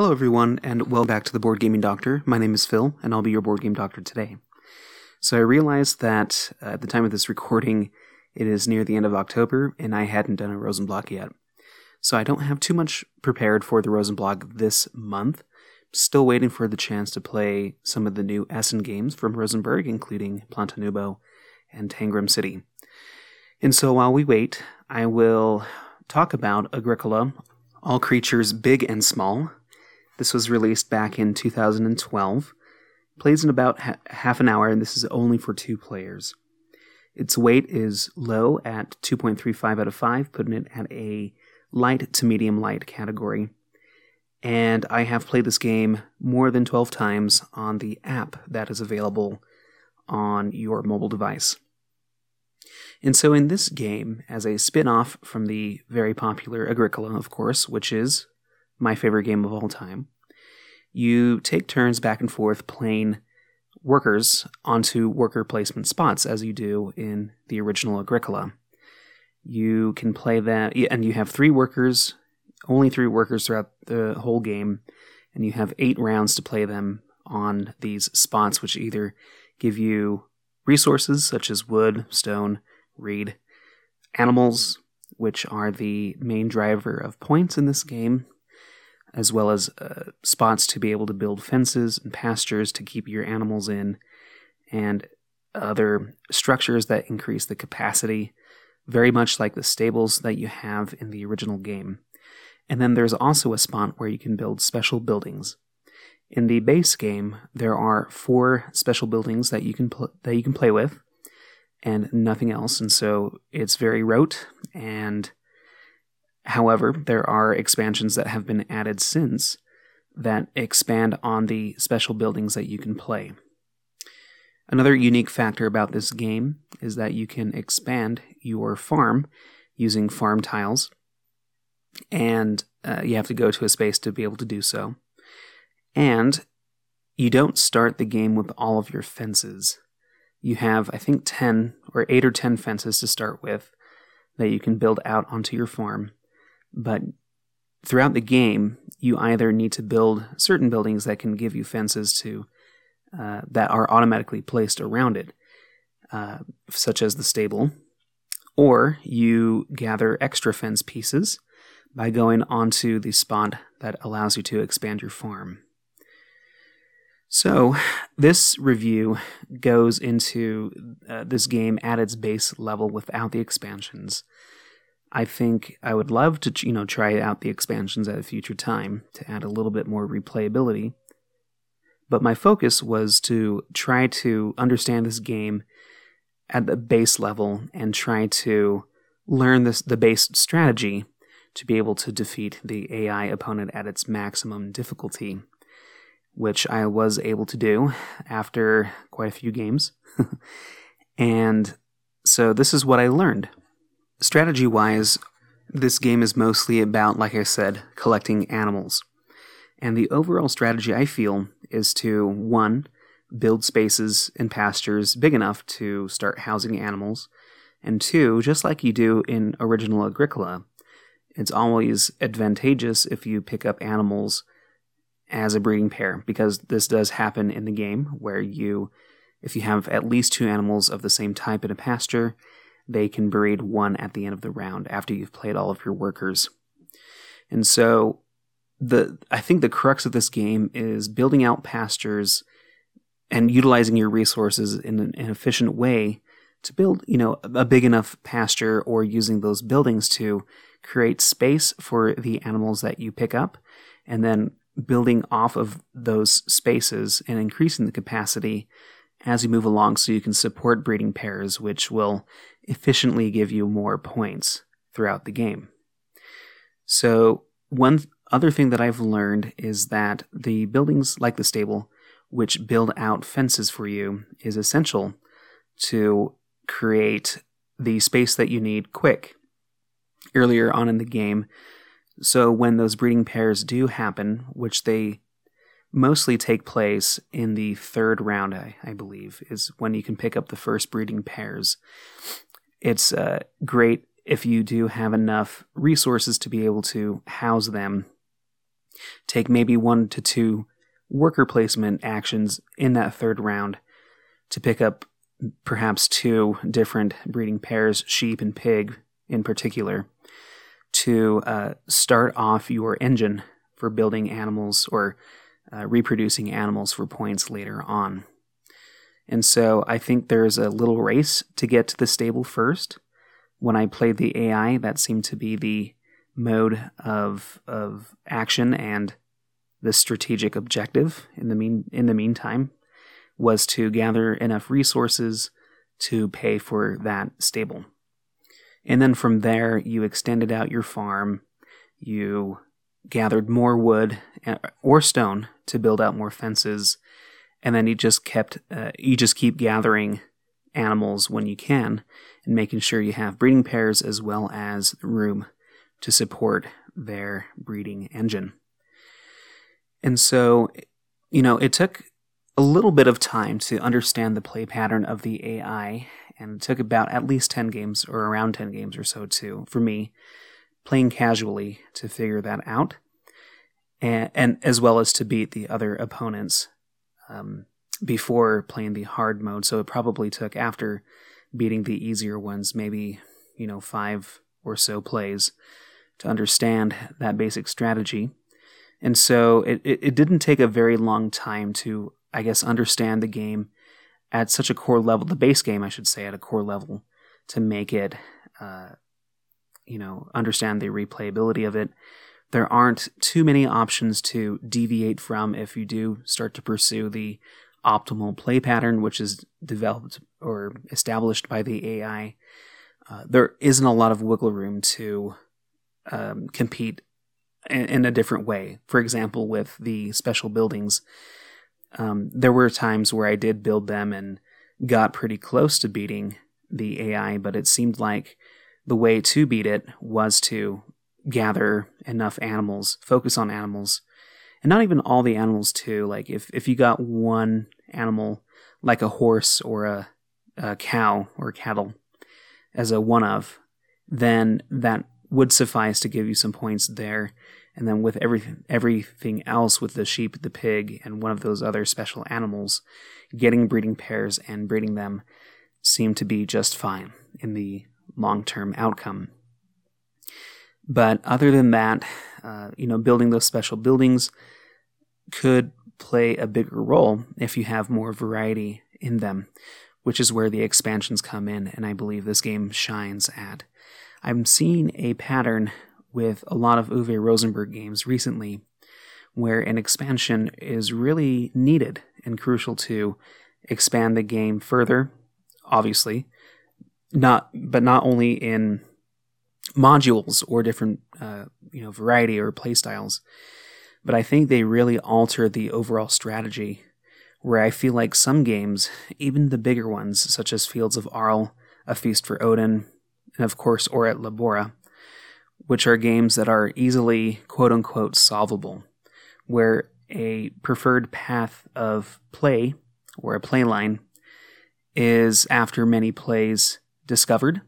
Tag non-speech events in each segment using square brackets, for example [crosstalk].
Hello, everyone, and welcome back to the Board Gaming Doctor. My name is Phil, and I'll be your Board Game Doctor today. So, I realized that uh, at the time of this recording, it is near the end of October, and I hadn't done a Rosenblog yet. So, I don't have too much prepared for the Rosenblog this month. Still waiting for the chance to play some of the new Essen games from Rosenberg, including Plantanubo and Tangram City. And so, while we wait, I will talk about Agricola, All Creatures Big and Small, this was released back in 2012. Plays in about ha- half an hour, and this is only for two players. Its weight is low at 2.35 out of 5, putting it at a light to medium light category. And I have played this game more than 12 times on the app that is available on your mobile device. And so, in this game, as a spin off from the very popular Agricola, of course, which is my favorite game of all time. You take turns back and forth playing workers onto worker placement spots as you do in the original Agricola. You can play that, and you have three workers, only three workers throughout the whole game, and you have eight rounds to play them on these spots, which either give you resources such as wood, stone, reed, animals, which are the main driver of points in this game, as well as uh, spots to be able to build fences and pastures to keep your animals in, and other structures that increase the capacity, very much like the stables that you have in the original game. And then there's also a spot where you can build special buildings. In the base game, there are four special buildings that you can pl- that you can play with, and nothing else. And so it's very rote and However, there are expansions that have been added since that expand on the special buildings that you can play. Another unique factor about this game is that you can expand your farm using farm tiles, and uh, you have to go to a space to be able to do so. And you don't start the game with all of your fences. You have, I think, 10 or 8 or 10 fences to start with that you can build out onto your farm. But throughout the game, you either need to build certain buildings that can give you fences to uh, that are automatically placed around it, uh, such as the stable, or you gather extra fence pieces by going onto the spot that allows you to expand your farm. So, this review goes into uh, this game at its base level without the expansions. I think I would love to, you know, try out the expansions at a future time to add a little bit more replayability. But my focus was to try to understand this game at the base level and try to learn this the base strategy to be able to defeat the AI opponent at its maximum difficulty, which I was able to do after quite a few games. [laughs] and so this is what I learned. Strategy wise, this game is mostly about, like I said, collecting animals. And the overall strategy I feel is to one, build spaces and pastures big enough to start housing animals, and two, just like you do in original Agricola, it's always advantageous if you pick up animals as a breeding pair because this does happen in the game where you if you have at least two animals of the same type in a pasture they can breed one at the end of the round after you've played all of your workers. And so the I think the crux of this game is building out pastures and utilizing your resources in an, an efficient way to build, you know, a big enough pasture or using those buildings to create space for the animals that you pick up and then building off of those spaces and increasing the capacity as you move along so you can support breeding pairs which will efficiently give you more points throughout the game. So, one other thing that I've learned is that the buildings like the stable, which build out fences for you, is essential to create the space that you need quick earlier on in the game. So, when those breeding pairs do happen, which they mostly take place in the third round, I, I believe, is when you can pick up the first breeding pairs it's uh, great if you do have enough resources to be able to house them take maybe one to two worker placement actions in that third round to pick up perhaps two different breeding pairs, sheep and pig in particular, to uh, start off your engine for building animals or uh, reproducing animals for points later on. And so I think there's a little race to get to the stable first. When I played the AI, that seemed to be the mode of of action and the strategic objective in the mean in the meantime was to gather enough resources to pay for that stable. And then from there you extended out your farm, you gathered more wood uh, or stone to build out more fences, and then you just kept uh, you just keep gathering animals when you can and making sure you have breeding pairs as well as room to support their breeding engine. And so, you know, it took a little bit of time to understand the play pattern of the AI, and it took about at least 10 games or around 10 games or so too for me playing casually to figure that out and, and as well as to beat the other opponents um, before playing the hard mode. So it probably took after beating the easier ones, maybe you know five or so plays to understand that basic strategy. And so it, it, it didn't take a very long time to, I guess, understand the game at such a core level, the base game, I should say, at a core level, to make it, uh, you know, understand the replayability of it there aren't too many options to deviate from if you do start to pursue the optimal play pattern, which is developed or established by the AI. Uh, there isn't a lot of wiggle room to um, compete in, in, a different way. For example, with the special buildings, um, there were times where I did build them and got pretty close to beating the AI, but it seemed like the way to beat it was to gather enough animals, focus on animals, and not even all the animals too. Like if if you got one animal, like a horse or a, a cow or cattle, as a one of, then that would suffice to give you some points there. And then with everything everything else, with the sheep, the pig, and one of those other special animals, getting breeding pairs and breeding them seemed to be just fine in the long term outcome. But other than that, uh, you know, building those special buildings could play a bigger role if you have more variety in them, which is where the expansions come in, and I believe this game shines at. I'm seeing a pattern with a lot of Uwe Rosenberg games recently where an expansion is really needed and crucial to expand the game further, obviously. Not but not only in modules or different uh, you know variety or play styles but i think they really alter the overall strategy where i feel like some games even the bigger ones such as fields of arle a feast for odin and of course ora et labora which are games that are easily quote unquote solvable where a preferred path of play or a play line is after many plays discovered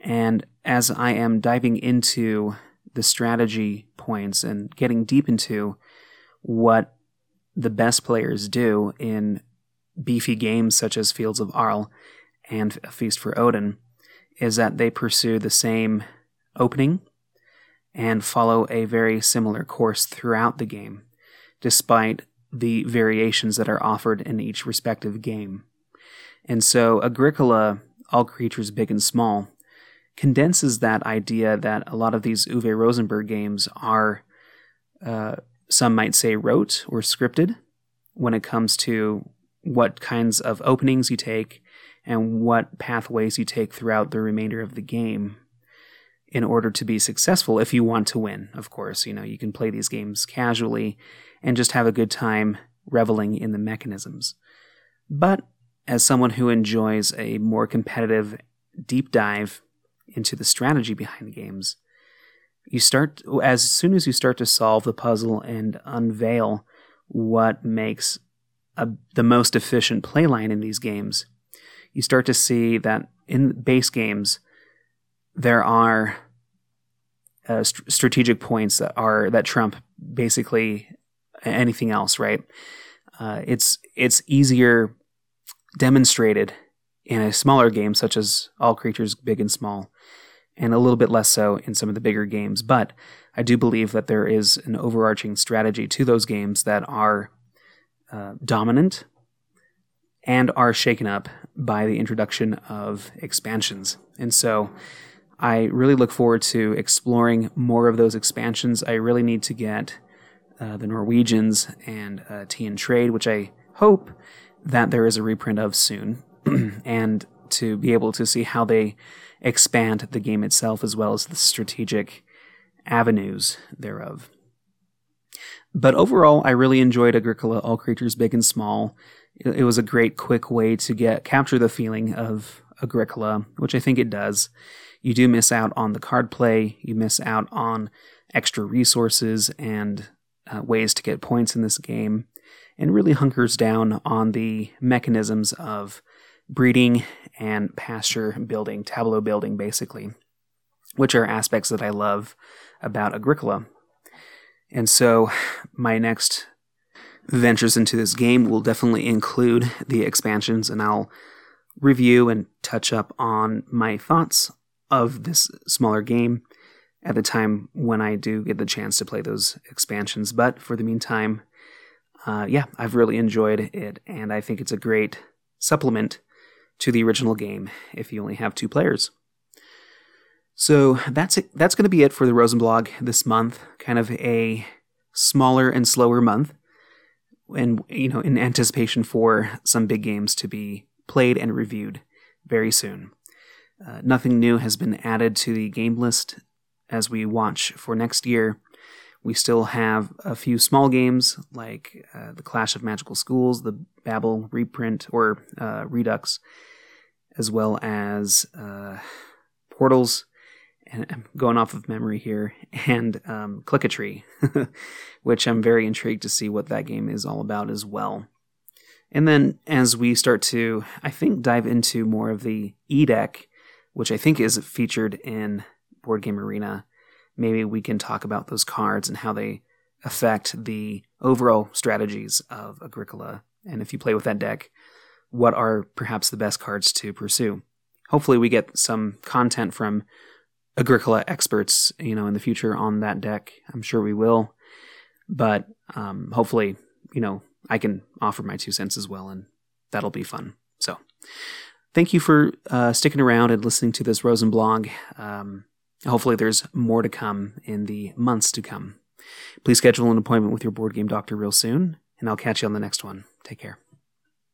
and as I am diving into the strategy points and getting deep into what the best players do in beefy games such as Fields of Arle and A Feast for Odin, is that they pursue the same opening and follow a very similar course throughout the game, despite the variations that are offered in each respective game. And so, Agricola, All Creatures Big and Small, condenses that idea that a lot of these Uwe Rosenberg games are, uh, some might say, rote or scripted when it comes to what kinds of openings you take and what pathways you take throughout the remainder of the game in order to be successful if you want to win of course. You know you can play these games casually and just have a good time reveling in the mechanisms. But as someone who enjoys a more competitive deep dive into the strategy behind games, you start as soon as you start to solve the puzzle and unveil what makes a, the most efficient playline in these games, you start to see that in base games there are uh, st- strategic points that are that trump basically anything else, right? Uh, it's it's easier demonstrated in a smaller game such as All Creatures Big and Small, and a little bit less so in some of the bigger games. But I do believe that there is an overarching strategy to those games that are uh, dominant and are shaken up by the introduction of expansions. And so I really look forward to exploring more of those expansions. I really need to get uh, the Norwegians and uh, Tea and Trade, which I hope that there is a reprint of soon, [clears throat] and to be able to see how they expand the game itself as well as the strategic avenues thereof. But overall, I really enjoyed Agricola All Creatures Big and Small. It was a great, quick way to get capture the feeling of Agricola, which I think it does. You do miss out on the card play, you miss out on extra resources and uh, ways to get points in this game, and really hunkers down on the mechanisms of breeding and pasture building, tableau building, basically, which are aspects that I love about Agricola. And so, my next ventures into this game will definitely include the expansions, and I'll review and touch up on my thoughts of this smaller game at the time when I do get the chance to play those expansions. But for the meantime, uh, yeah, I've really enjoyed it, and I think it's a great supplement to the original game if you only have two players. So that's it. That's going to be it for the Rosenblog this month. Kind of a smaller and slower month, and you know, in anticipation for some big games to be played and reviewed very soon. Uh, nothing new has been added to the game list as we watch for next year. We still have a few small games like uh, the Clash of Magical Schools, the Babel reprint or uh, Redux, as well as uh, Portals. And I'm going off of memory here, [laughs] and um, Click-a-Tree, [laughs] which I'm very intrigued to see what that game is all about as well. And then as we start to, I think, dive into more of the E deck, which I think is featured in Board Game Arena, maybe we can talk about those cards and how they affect the overall strategies of Agricola. And if you play with that deck, what are perhaps the best cards to pursue? Hopefully, we get some content from Agricola experts, you know, in the future on that deck. I'm sure we will, but um, hopefully, you know, I can offer my two cents as well, and that'll be fun. So, thank you for uh, sticking around and listening to this Rosenblog. Um, hopefully, there's more to come in the months to come. Please schedule an appointment with your board game doctor real soon, and I'll catch you on the next one. Take care.